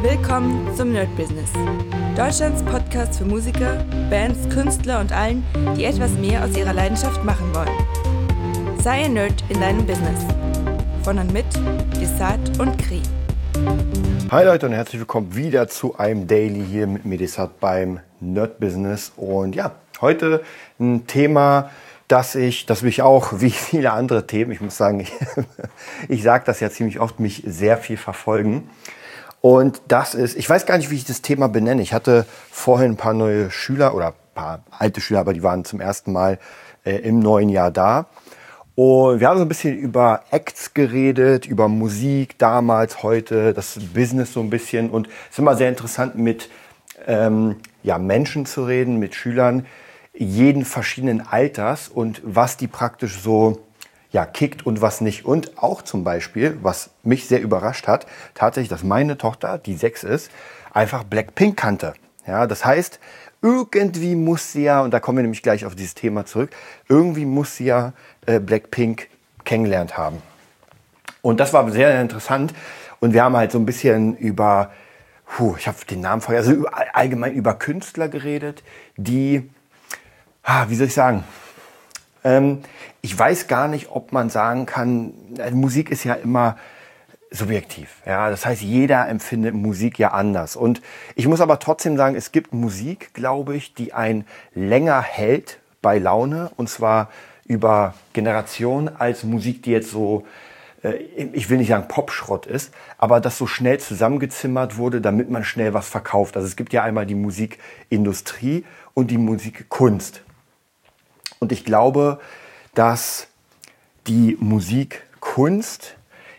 Willkommen zum Nerd Business. Deutschlands Podcast für Musiker, Bands, Künstler und allen, die etwas mehr aus ihrer Leidenschaft machen wollen. Sei ein Nerd in deinem Business. Von und mit Desart und Kri. Hi Leute und herzlich willkommen wieder zu einem Daily hier mit Medisat beim Nerd Business. Und ja, heute ein Thema, dass ich, das mich auch wie viele andere Themen, ich muss sagen, ich, ich sage das ja ziemlich oft, mich sehr viel verfolgen. Und das ist, ich weiß gar nicht, wie ich das Thema benenne. Ich hatte vorhin ein paar neue Schüler oder ein paar alte Schüler, aber die waren zum ersten Mal äh, im neuen Jahr da. Und wir haben so ein bisschen über Acts geredet, über Musik damals, heute, das Business so ein bisschen. Und es ist immer sehr interessant, mit ähm, ja, Menschen zu reden, mit Schülern jeden verschiedenen Alters und was die praktisch so ja, kickt und was nicht. Und auch zum Beispiel, was mich sehr überrascht hat, tatsächlich, dass meine Tochter, die sechs ist, einfach Blackpink kannte. Ja, das heißt, irgendwie muss sie ja, und da kommen wir nämlich gleich auf dieses Thema zurück, irgendwie muss sie ja äh, Blackpink kennengelernt haben. Und das war sehr, sehr interessant. Und wir haben halt so ein bisschen über, puh, ich habe den Namen vorher, also allgemein über Künstler geredet, die, ah, wie soll ich sagen, ähm, ich weiß gar nicht, ob man sagen kann, äh, Musik ist ja immer subjektiv. Ja, das heißt, jeder empfindet Musik ja anders. Und ich muss aber trotzdem sagen, es gibt Musik, glaube ich, die ein länger hält bei Laune und zwar über Generationen als Musik, die jetzt so, äh, ich will nicht sagen Popschrott ist, aber das so schnell zusammengezimmert wurde, damit man schnell was verkauft. Also es gibt ja einmal die Musikindustrie und die Musikkunst. Und ich glaube, dass die Musikkunst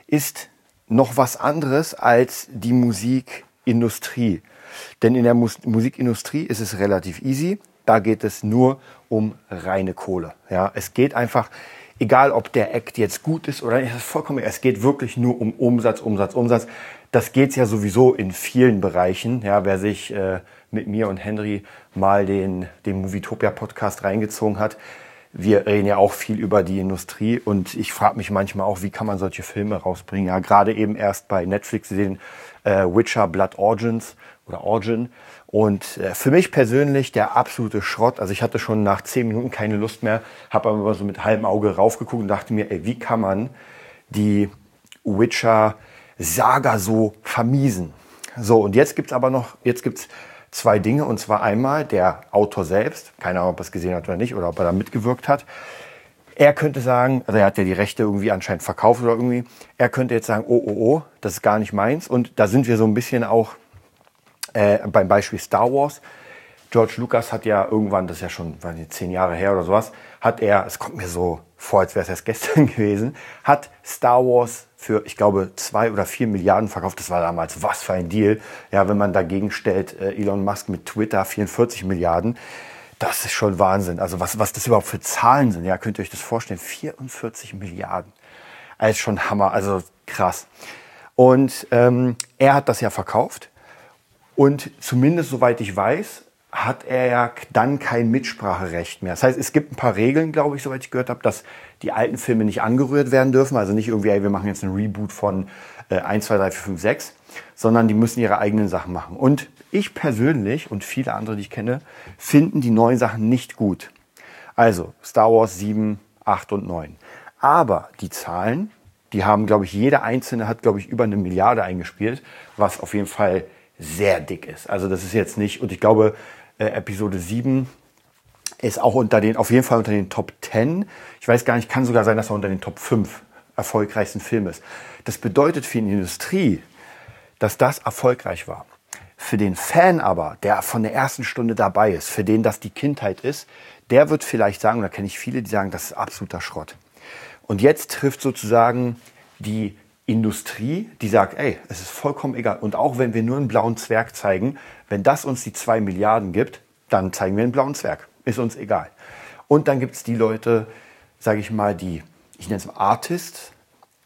ist noch was anderes als die Musikindustrie. Denn in der Mus Musikindustrie ist es relativ easy. Da geht es nur um reine Kohle. Ja, es geht einfach, egal ob der Act jetzt gut ist oder nicht, ist vollkommen, es geht wirklich nur um Umsatz, Umsatz, Umsatz. Das geht ja sowieso in vielen Bereichen. Ja, wer sich äh, mit mir und Henry mal den, den Movietopia Podcast reingezogen hat, wir reden ja auch viel über die Industrie und ich frage mich manchmal auch, wie kann man solche Filme rausbringen? Ja, gerade eben erst bei Netflix den äh, Witcher Blood Origins oder Origin. Und äh, für mich persönlich der absolute Schrott. Also ich hatte schon nach zehn Minuten keine Lust mehr, habe aber so mit halbem Auge raufgeguckt und dachte mir, ey, wie kann man die Witcher Saga so vermiesen? So, und jetzt gibt's aber noch, jetzt gibt's zwei Dinge. Und zwar einmal der Autor selbst, keine Ahnung, ob er es gesehen hat oder nicht, oder ob er da mitgewirkt hat. Er könnte sagen, also er hat ja die Rechte irgendwie anscheinend verkauft oder irgendwie, er könnte jetzt sagen, oh, oh, oh, das ist gar nicht meins. Und da sind wir so ein bisschen auch äh, beim Beispiel Star Wars. George Lucas hat ja irgendwann, das ist ja schon weiß nicht, zehn Jahre her oder sowas, hat er, es kommt mir so vor, als wäre es erst gestern gewesen, hat Star Wars für, ich glaube, zwei oder vier Milliarden verkauft. Das war damals was für ein Deal. Ja, wenn man dagegen stellt, äh, Elon Musk mit Twitter 44 Milliarden. Das ist schon Wahnsinn. Also was, was das überhaupt für Zahlen sind, ja, könnt ihr euch das vorstellen? 44 Milliarden. Das ist schon Hammer, also krass. Und ähm, er hat das ja verkauft. Und zumindest soweit ich weiß, hat er ja dann kein Mitspracherecht mehr. Das heißt, es gibt ein paar Regeln, glaube ich, soweit ich gehört habe, dass die alten Filme nicht angerührt werden dürfen. Also nicht irgendwie, ey, wir machen jetzt ein Reboot von äh, 1, 2, 3, 4, 5, 6, sondern die müssen ihre eigenen Sachen machen. Und ich persönlich und viele andere, die ich kenne, finden die neuen Sachen nicht gut. Also Star Wars 7, 8 und 9. Aber die Zahlen, die haben, glaube ich, jeder einzelne hat, glaube ich, über eine Milliarde eingespielt, was auf jeden Fall sehr dick ist. Also das ist jetzt nicht, und ich glaube, äh, Episode 7 ist auch unter den, auf jeden Fall unter den Top 10. Ich weiß gar nicht, kann sogar sein, dass er unter den Top 5 erfolgreichsten Filmen ist. Das bedeutet für die Industrie, dass das erfolgreich war. Für den Fan aber, der von der ersten Stunde dabei ist, für den das die Kindheit ist, der wird vielleicht sagen, da kenne ich viele, die sagen, das ist absoluter Schrott. Und jetzt trifft sozusagen die Industrie, die sagt, ey, es ist vollkommen egal. Und auch wenn wir nur einen blauen Zwerg zeigen, wenn das uns die zwei Milliarden gibt, dann zeigen wir einen blauen Zwerg. Ist uns egal. Und dann gibt es die Leute, sage ich mal, die, ich nenne es mal Artists,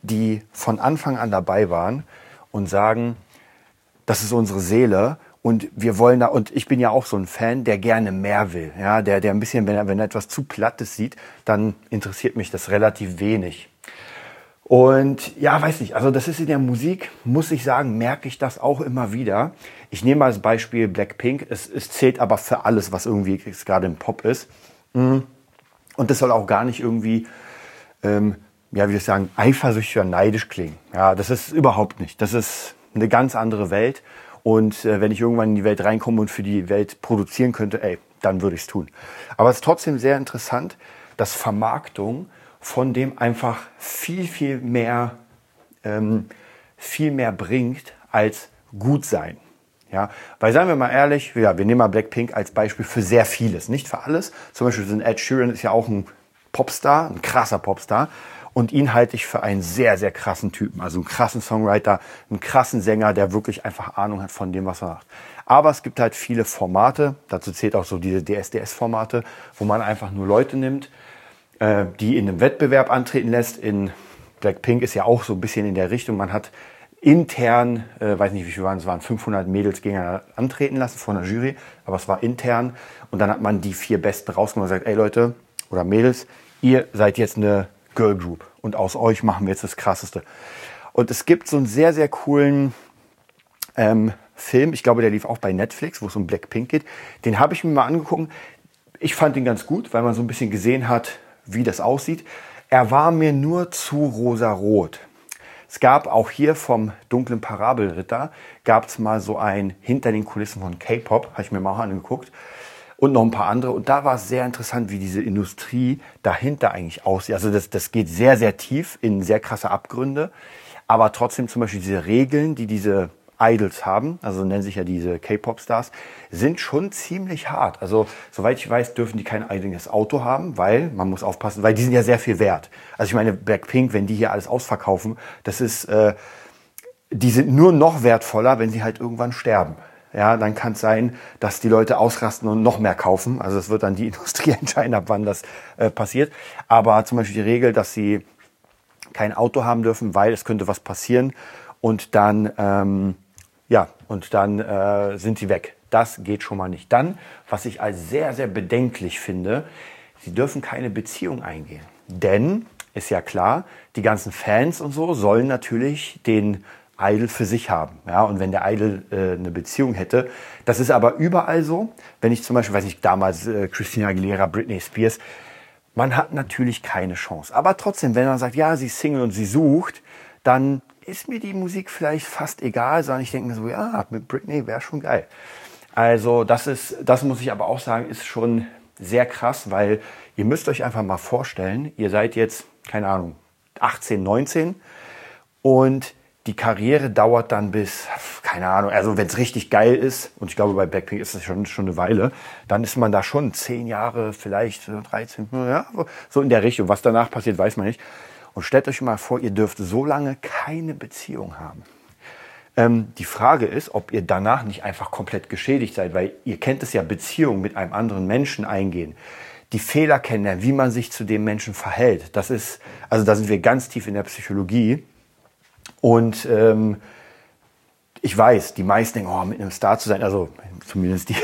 die von Anfang an dabei waren und sagen, das ist unsere Seele und wir wollen da, und ich bin ja auch so ein Fan, der gerne mehr will. Ja, der, der ein bisschen, wenn er, wenn er etwas zu Plattes sieht, dann interessiert mich das relativ wenig. Und ja, weiß nicht, also das ist in der Musik, muss ich sagen, merke ich das auch immer wieder. Ich nehme als Beispiel Blackpink. Es, es zählt aber für alles, was irgendwie gerade im Pop ist. Mm. Und das soll auch gar nicht irgendwie, ähm, ja, wie ich sagen, eifersüchtig oder neidisch klingen. Ja, das ist überhaupt nicht. Das ist eine ganz andere Welt. Und äh, wenn ich irgendwann in die Welt reinkomme und für die Welt produzieren könnte, ey, dann würde ich es tun. Aber es ist trotzdem sehr interessant, dass Vermarktung von dem einfach viel, viel mehr, ähm, viel mehr bringt als gut sein. Ja, weil seien wir mal ehrlich, ja, wir nehmen mal Blackpink als Beispiel für sehr vieles, nicht für alles. Zum Beispiel sind Ed Sheeran ist ja auch ein Popstar, ein krasser Popstar. Und ihn halte ich für einen sehr, sehr krassen Typen. Also einen krassen Songwriter, einen krassen Sänger, der wirklich einfach Ahnung hat von dem, was er macht. Aber es gibt halt viele Formate, dazu zählt auch so diese DSDS-Formate, wo man einfach nur Leute nimmt, äh, die in einem Wettbewerb antreten lässt. In Blackpink ist ja auch so ein bisschen in der Richtung, man hat intern, äh, weiß nicht wie viele waren es, waren 500 Mädels gegeneinander antreten lassen von der Jury, aber es war intern und dann hat man die vier Besten rausgenommen und gesagt, ey Leute oder Mädels, ihr seid jetzt eine Girl Group und aus euch machen wir jetzt das Krasseste. Und es gibt so einen sehr, sehr coolen ähm, Film, ich glaube, der lief auch bei Netflix, wo es um Blackpink geht. Den habe ich mir mal angeguckt. Ich fand ihn ganz gut, weil man so ein bisschen gesehen hat, wie das aussieht. Er war mir nur zu rosarot. Es gab auch hier vom dunklen Parabelritter, gab es mal so ein hinter den Kulissen von K-Pop, habe ich mir mal angeguckt. Und noch ein paar andere. Und da war es sehr interessant, wie diese Industrie dahinter eigentlich aussieht. Also das, das geht sehr, sehr tief in sehr krasse Abgründe. Aber trotzdem zum Beispiel diese Regeln, die diese Idols haben, also nennen sich ja diese K-Pop-Stars, sind schon ziemlich hart. Also soweit ich weiß, dürfen die kein eigenes Auto haben, weil man muss aufpassen, weil die sind ja sehr viel wert. Also ich meine, Blackpink, wenn die hier alles ausverkaufen, das ist, äh, die sind nur noch wertvoller, wenn sie halt irgendwann sterben. Ja, dann kann es sein, dass die Leute ausrasten und noch mehr kaufen. Also es wird dann die Industrie entscheiden, ab wann das äh, passiert. Aber zum Beispiel die Regel, dass sie kein Auto haben dürfen, weil es könnte was passieren und dann ähm, ja, und dann äh, sind sie weg. Das geht schon mal nicht. Dann, was ich als sehr, sehr bedenklich finde, sie dürfen keine Beziehung eingehen. Denn, ist ja klar, die ganzen Fans und so sollen natürlich den Idol für sich haben. Ja, und wenn der Idol äh, eine Beziehung hätte, das ist aber überall so. Wenn ich zum Beispiel, weiß ich, damals äh, Christina Aguilera, Britney Spears, man hat natürlich keine Chance. Aber trotzdem, wenn man sagt, ja, sie ist Single und sie sucht, dann ist mir die Musik vielleicht fast egal, sondern ich denke mir so, ja, mit Britney wäre schon geil. Also das ist, das muss ich aber auch sagen, ist schon sehr krass, weil ihr müsst euch einfach mal vorstellen, ihr seid jetzt, keine Ahnung, 18, 19 und die Karriere dauert dann bis, keine Ahnung, also wenn es richtig geil ist, und ich glaube bei Blackpink ist das schon, schon eine Weile, dann ist man da schon 10 Jahre, vielleicht 13, ja, so in der Richtung. Was danach passiert, weiß man nicht. Und stellt euch mal vor, ihr dürft so lange keine Beziehung haben. Ähm, die Frage ist, ob ihr danach nicht einfach komplett geschädigt seid, weil ihr kennt es ja, Beziehungen mit einem anderen Menschen eingehen. Die Fehler kennen, wie man sich zu dem Menschen verhält. Das ist, also da sind wir ganz tief in der Psychologie. Und ähm, ich weiß, die meisten denken, oh, mit einem Star zu sein, also zumindest die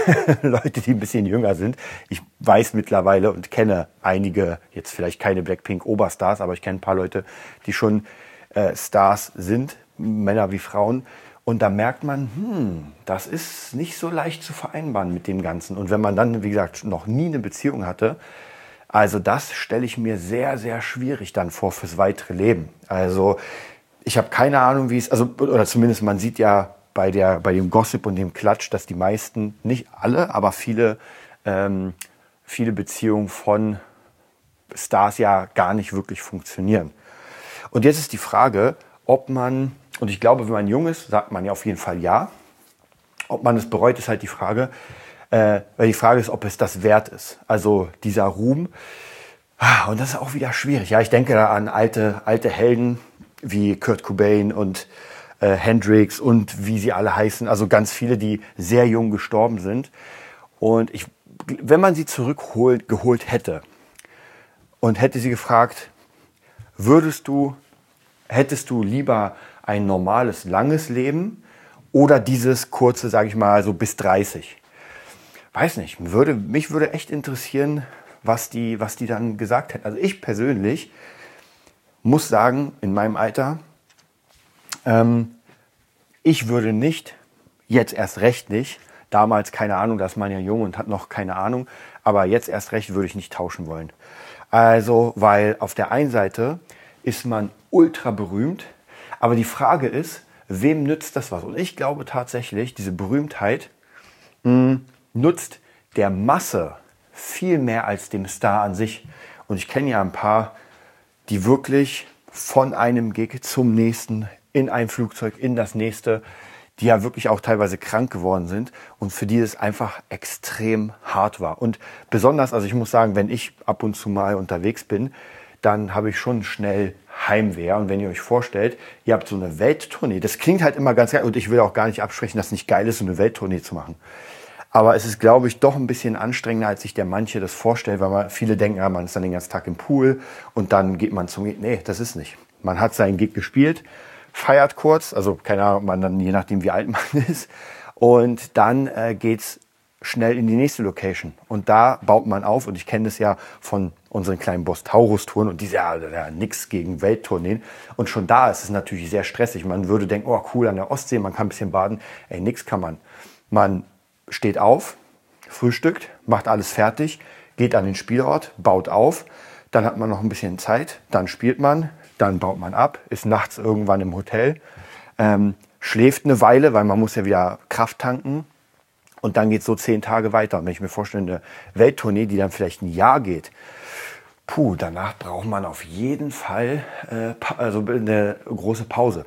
Leute, die ein bisschen jünger sind. Ich weiß mittlerweile und kenne einige, jetzt vielleicht keine Blackpink Oberstars, aber ich kenne ein paar Leute, die schon äh, Stars sind, Männer wie Frauen. Und da merkt man, hm, das ist nicht so leicht zu vereinbaren mit dem Ganzen. Und wenn man dann, wie gesagt, noch nie eine Beziehung hatte, also das stelle ich mir sehr, sehr schwierig dann vor fürs weitere Leben. Also ich habe keine Ahnung, wie es, also, oder zumindest man sieht ja bei, der, bei dem Gossip und dem Klatsch, dass die meisten, nicht alle, aber viele, ähm, viele Beziehungen von Stars ja gar nicht wirklich funktionieren. Und jetzt ist die Frage, ob man, und ich glaube, wenn man jung ist, sagt man ja auf jeden Fall ja. Ob man es bereut, ist halt die Frage. Äh, weil die Frage ist, ob es das wert ist. Also dieser Ruhm. Ah, und das ist auch wieder schwierig. Ja, ich denke da an alte, alte Helden wie Kurt Cobain und äh, Hendrix und wie sie alle heißen. Also ganz viele, die sehr jung gestorben sind. Und ich, wenn man sie zurückgeholt geholt hätte und hätte sie gefragt, würdest du, hättest du lieber ein normales, langes Leben oder dieses kurze, sage ich mal, so bis 30? Weiß nicht, würde, mich würde echt interessieren, was die, was die dann gesagt hätten. Also ich persönlich muss sagen, in meinem Alter, ähm, ich würde nicht, jetzt erst recht nicht, damals keine Ahnung, da ist man ja jung und hat noch keine Ahnung, aber jetzt erst recht würde ich nicht tauschen wollen. Also, weil auf der einen Seite ist man ultra berühmt, aber die Frage ist, wem nützt das was? Und ich glaube tatsächlich, diese Berühmtheit mh, hm, nutzt der Masse viel mehr als dem Star an sich. Und ich kenne ja ein paar, die wirklich von einem Gig zum nächsten, in ein Flugzeug, in das nächste, die ja wirklich auch teilweise krank geworden sind und für die es einfach extrem hart war. Und besonders, also ich muss sagen, wenn ich ab und zu mal unterwegs bin, dann habe ich schon schnell Heimwehr. Und wenn ihr euch vorstellt, ihr habt so eine Welttournee, das klingt halt immer ganz geil und ich will auch gar nicht absprechen, dass es nicht geil ist, so eine Welttournee zu machen. Aber es ist, glaube ich, doch ein bisschen anstrengender, als sich der manche das vorstellt, weil man, viele denken, ja, man ist dann den ganzen Tag im Pool und dann geht man zum Gig. Nee, das ist nicht. Man hat seinen Gig gespielt, feiert kurz, also keine Ahnung, man dann, je nachdem wie alt man ist. Und dann äh, geht's schnell in die nächste Location. Und da baut man auf. Und ich kenne das ja von unseren kleinen Boss Taurus Touren und die ja, ja nix gegen Welttourneen. Und schon da ist es natürlich sehr stressig. Man würde denken, oh cool an der Ostsee, man kann ein bisschen baden. Ey, nix kann man. Man steht auf, frühstückt, macht alles fertig, geht an den Spielort, baut auf. Dann hat man noch ein bisschen Zeit, dann spielt man, dann baut man ab, ist nachts irgendwann im Hotel, ähm, schläft eine Weile, weil man muss ja wieder Kraft tanken. Und dann geht es so zehn Tage weiter. Und wenn ich mir vorstelle, eine Welttournee, die dann vielleicht ein Jahr geht, puh, danach braucht man auf jeden Fall äh, also eine große Pause.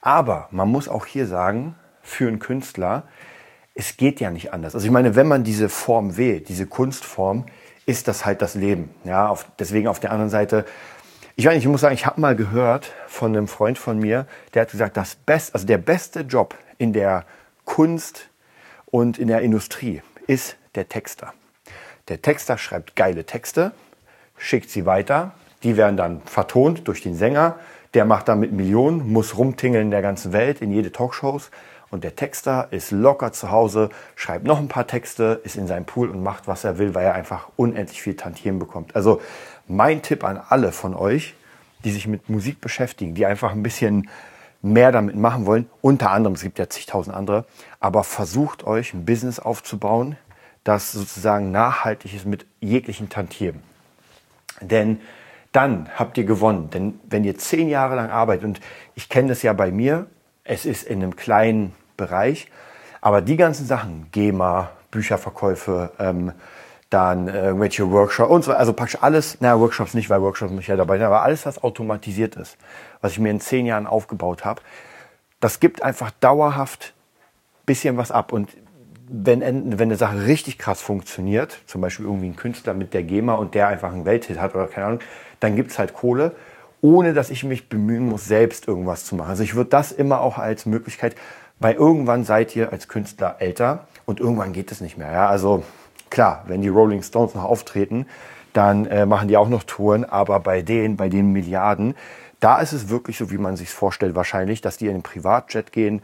Aber man muss auch hier sagen, für einen Künstler, es geht ja nicht anders. Also ich meine, wenn man diese Form wählt, diese Kunstform, ist das halt das Leben. Ja, auf, deswegen auf der anderen Seite ich nicht, ich muss sagen, ich habe mal gehört von einem Freund von mir, der hat gesagt, das Best, also der beste Job in der Kunst und in der Industrie ist der Texter. Der Texter schreibt geile Texte, schickt sie weiter, die werden dann vertont durch den Sänger, der macht damit Millionen, muss rumtingeln in der ganzen Welt, in jede Talkshows. Und der Texter ist locker zu Hause, schreibt noch ein paar Texte, ist in seinem Pool und macht, was er will, weil er einfach unendlich viel Tantiemen bekommt. Also mein Tipp an alle von euch, die sich mit Musik beschäftigen, die einfach ein bisschen mehr damit machen wollen, unter anderem, es gibt ja zigtausend andere, aber versucht euch ein Business aufzubauen, das sozusagen nachhaltig ist mit jeglichen Tantiemen. Denn dann habt ihr gewonnen. Denn wenn ihr zehn Jahre lang arbeitet, und ich kenne das ja bei mir, es ist in einem kleinen Bereich, aber die ganzen Sachen, GEMA, Bücherverkäufe, ähm, dann äh, irgendwelche Workshops und so, also praktisch alles, naja, Workshops nicht, weil Workshops muss ich ja dabei sein, aber alles, was automatisiert ist, was ich mir in zehn Jahren aufgebaut habe, das gibt einfach dauerhaft bisschen was ab. Und wenn, wenn eine Sache richtig krass funktioniert, zum Beispiel irgendwie ein Künstler mit der GEMA und der einfach einen Welthit hat oder keine Ahnung, dann gibt es halt Kohle, ohne dass ich mich bemühen muss, selbst irgendwas zu machen. Also ich würde das immer auch als Möglichkeit, weil irgendwann seid ihr als Künstler älter und irgendwann geht es nicht mehr. Ja? Also Klar, wenn die Rolling Stones noch auftreten, dann äh, machen die auch noch Touren, aber bei denen, bei den Milliarden, da ist es wirklich so, wie man sich vorstellt, wahrscheinlich, dass die in den Privatjet gehen,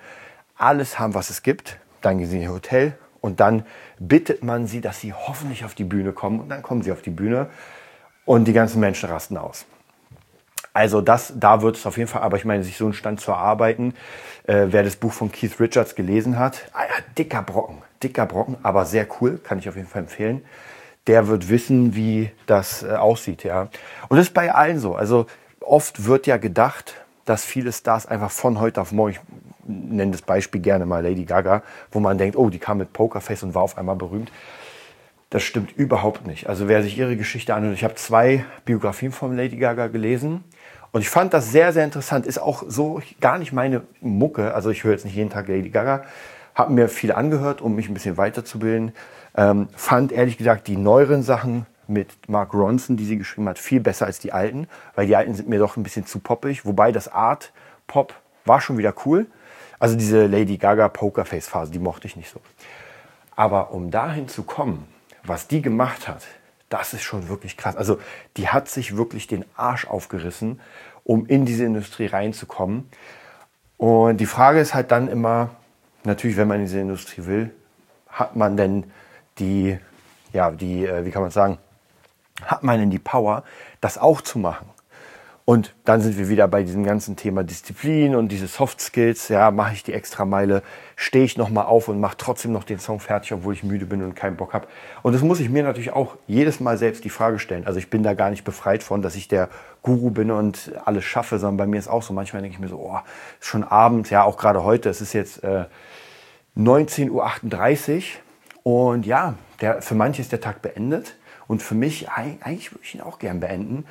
alles haben, was es gibt, dann gehen sie in ihr Hotel und dann bittet man sie, dass sie hoffentlich auf die Bühne kommen und dann kommen sie auf die Bühne und die ganzen Menschen rasten aus. Also das, da wird es auf jeden Fall, aber ich meine, sich so einen Stand zu erarbeiten, äh, wer das Buch von Keith Richards gelesen hat, ah dicker Brocken, dicker Brocken, aber sehr cool, kann ich auf jeden Fall empfehlen. Der wird wissen, wie das äh, aussieht, ja. Und das ist bei allen so. Also oft wird ja gedacht, dass viele Stars einfach von heute auf morgen, ich nenne das Beispiel gerne mal Lady Gaga, wo man denkt, oh, die kam mit Pokerface und war auf einmal berühmt. Das stimmt überhaupt nicht. Also wer sich ihre Geschichte anhört, ich habe zwei Biografien von Lady Gaga gelesen und ich fand das sehr, sehr interessant. Ist auch so gar nicht meine Mucke. Also ich höre jetzt nicht jeden Tag Lady Gaga. Habe mir viel angehört, um mich ein bisschen weiterzubilden. Ähm, fand ehrlich gesagt die neueren Sachen mit Mark Ronson, die sie geschrieben hat, viel besser als die alten. Weil die alten sind mir doch ein bisschen zu poppig. Wobei das Art Pop war schon wieder cool. Also diese Lady Gaga Pokerface Phase, die mochte ich nicht so. Aber um dahin zu kommen, was die gemacht hat, das ist schon wirklich krass. Also die hat sich wirklich den Arsch aufgerissen, um in diese Industrie reinzukommen. Und die Frage ist halt dann immer, natürlich, wenn man in diese Industrie will, hat man denn die, ja, die, äh, wie kann man sagen, hat man denn die Power, das auch zu machen? Und dann sind wir wieder bei diesem ganzen Thema Disziplin und diese Soft Skills. Ja, mache ich die extra Meile, stehe ich nochmal auf und mache trotzdem noch den Song fertig, obwohl ich müde bin und keinen Bock habe. Und das muss ich mir natürlich auch jedes Mal selbst die Frage stellen. Also ich bin da gar nicht befreit von, dass ich der Guru bin und alles schaffe, sondern bei mir ist auch so, manchmal denke ich mir so, oh, ist schon Abend, ja, auch gerade heute, es ist jetzt äh, 19.38 Uhr und ja, der, für manche ist der Tag beendet und für mich, eigentlich würde ich ihn auch gern beenden,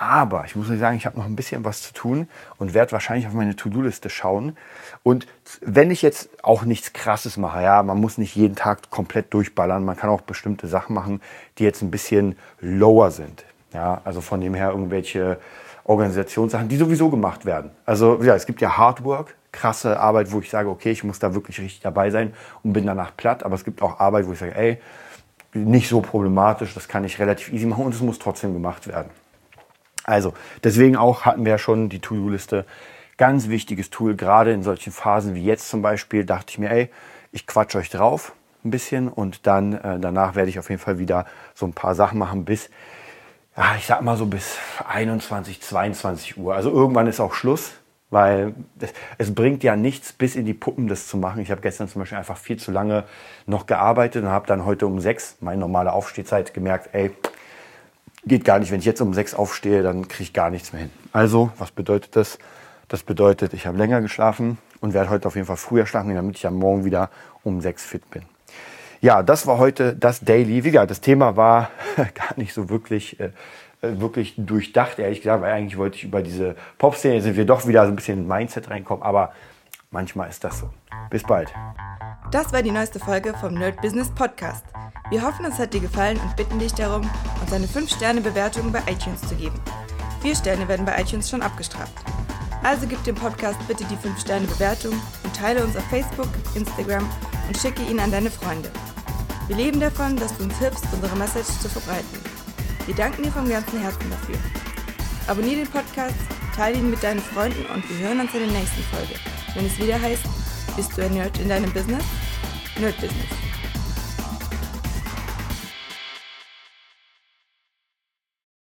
aber ich muss sagen, ich habe noch ein bisschen was zu tun und werde wahrscheinlich auf meine To-Do-Liste schauen. Und wenn ich jetzt auch nichts Krasses mache, ja, man muss nicht jeden Tag komplett durchballern, man kann auch bestimmte Sachen machen, die jetzt ein bisschen lower sind. Ja, also von dem her irgendwelche Organisationssachen, die sowieso gemacht werden. Also ja, es gibt ja Hardwork, krasse Arbeit, wo ich sage, okay, ich muss da wirklich richtig dabei sein und bin danach platt. Aber es gibt auch Arbeit, wo ich sage, ey, nicht so problematisch, das kann ich relativ easy machen und es muss trotzdem gemacht werden. Also deswegen auch hatten wir ja schon die To-Do-Liste. Ganz wichtiges Tool, gerade in solchen Phasen wie jetzt zum Beispiel, dachte ich mir, ey, ich quatsch euch drauf ein bisschen und dann äh, danach werde ich auf jeden Fall wieder so ein paar Sachen machen bis, ja, ich sag mal so bis 21, 22 Uhr. Also irgendwann ist auch Schluss, weil es, es bringt ja nichts, bis in die Puppen das zu machen. Ich habe gestern zum Beispiel einfach viel zu lange noch gearbeitet und habe dann heute um sechs, meine normale Aufstehzeit, gemerkt, ey, geht gar nicht. Wenn ich jetzt um sechs aufstehe, dann kriege ich gar nichts mehr hin. Also, was bedeutet das? Das bedeutet, ich habe länger geschlafen und werde heute auf jeden Fall früher schlafen, damit ich am Morgen wieder um sechs fit bin. Ja, das war heute das Daily. Wie gesagt, das Thema war gar nicht so wirklich, äh, wirklich durchdacht, ehrlich gesagt, weil eigentlich wollte ich über diese Pop-Szene, sind wir doch wieder so ein bisschen in Mindset reinkommen, aber manchmal ist das so. Bis bald. Das war die neueste Folge vom Nerd Business Podcast. Wir hoffen, es hat dir gefallen und bitten dich darum, uns eine 5-Sterne-Bewertung bei iTunes zu geben. Vier Sterne werden bei iTunes schon abgestraft. Also gib dem Podcast bitte die 5-Sterne-Bewertung und teile uns auf Facebook, Instagram und schicke ihn an deine Freunde. Wir leben davon, dass du uns hilfst, unsere Message zu verbreiten. Wir danken dir vom ganzen Herzen dafür. Abonnier den Podcast, teile ihn mit deinen Freunden und wir hören uns in der nächsten Folge, wenn es wieder heißt, bist du ein Nerd in deinem Business? Nerd Business.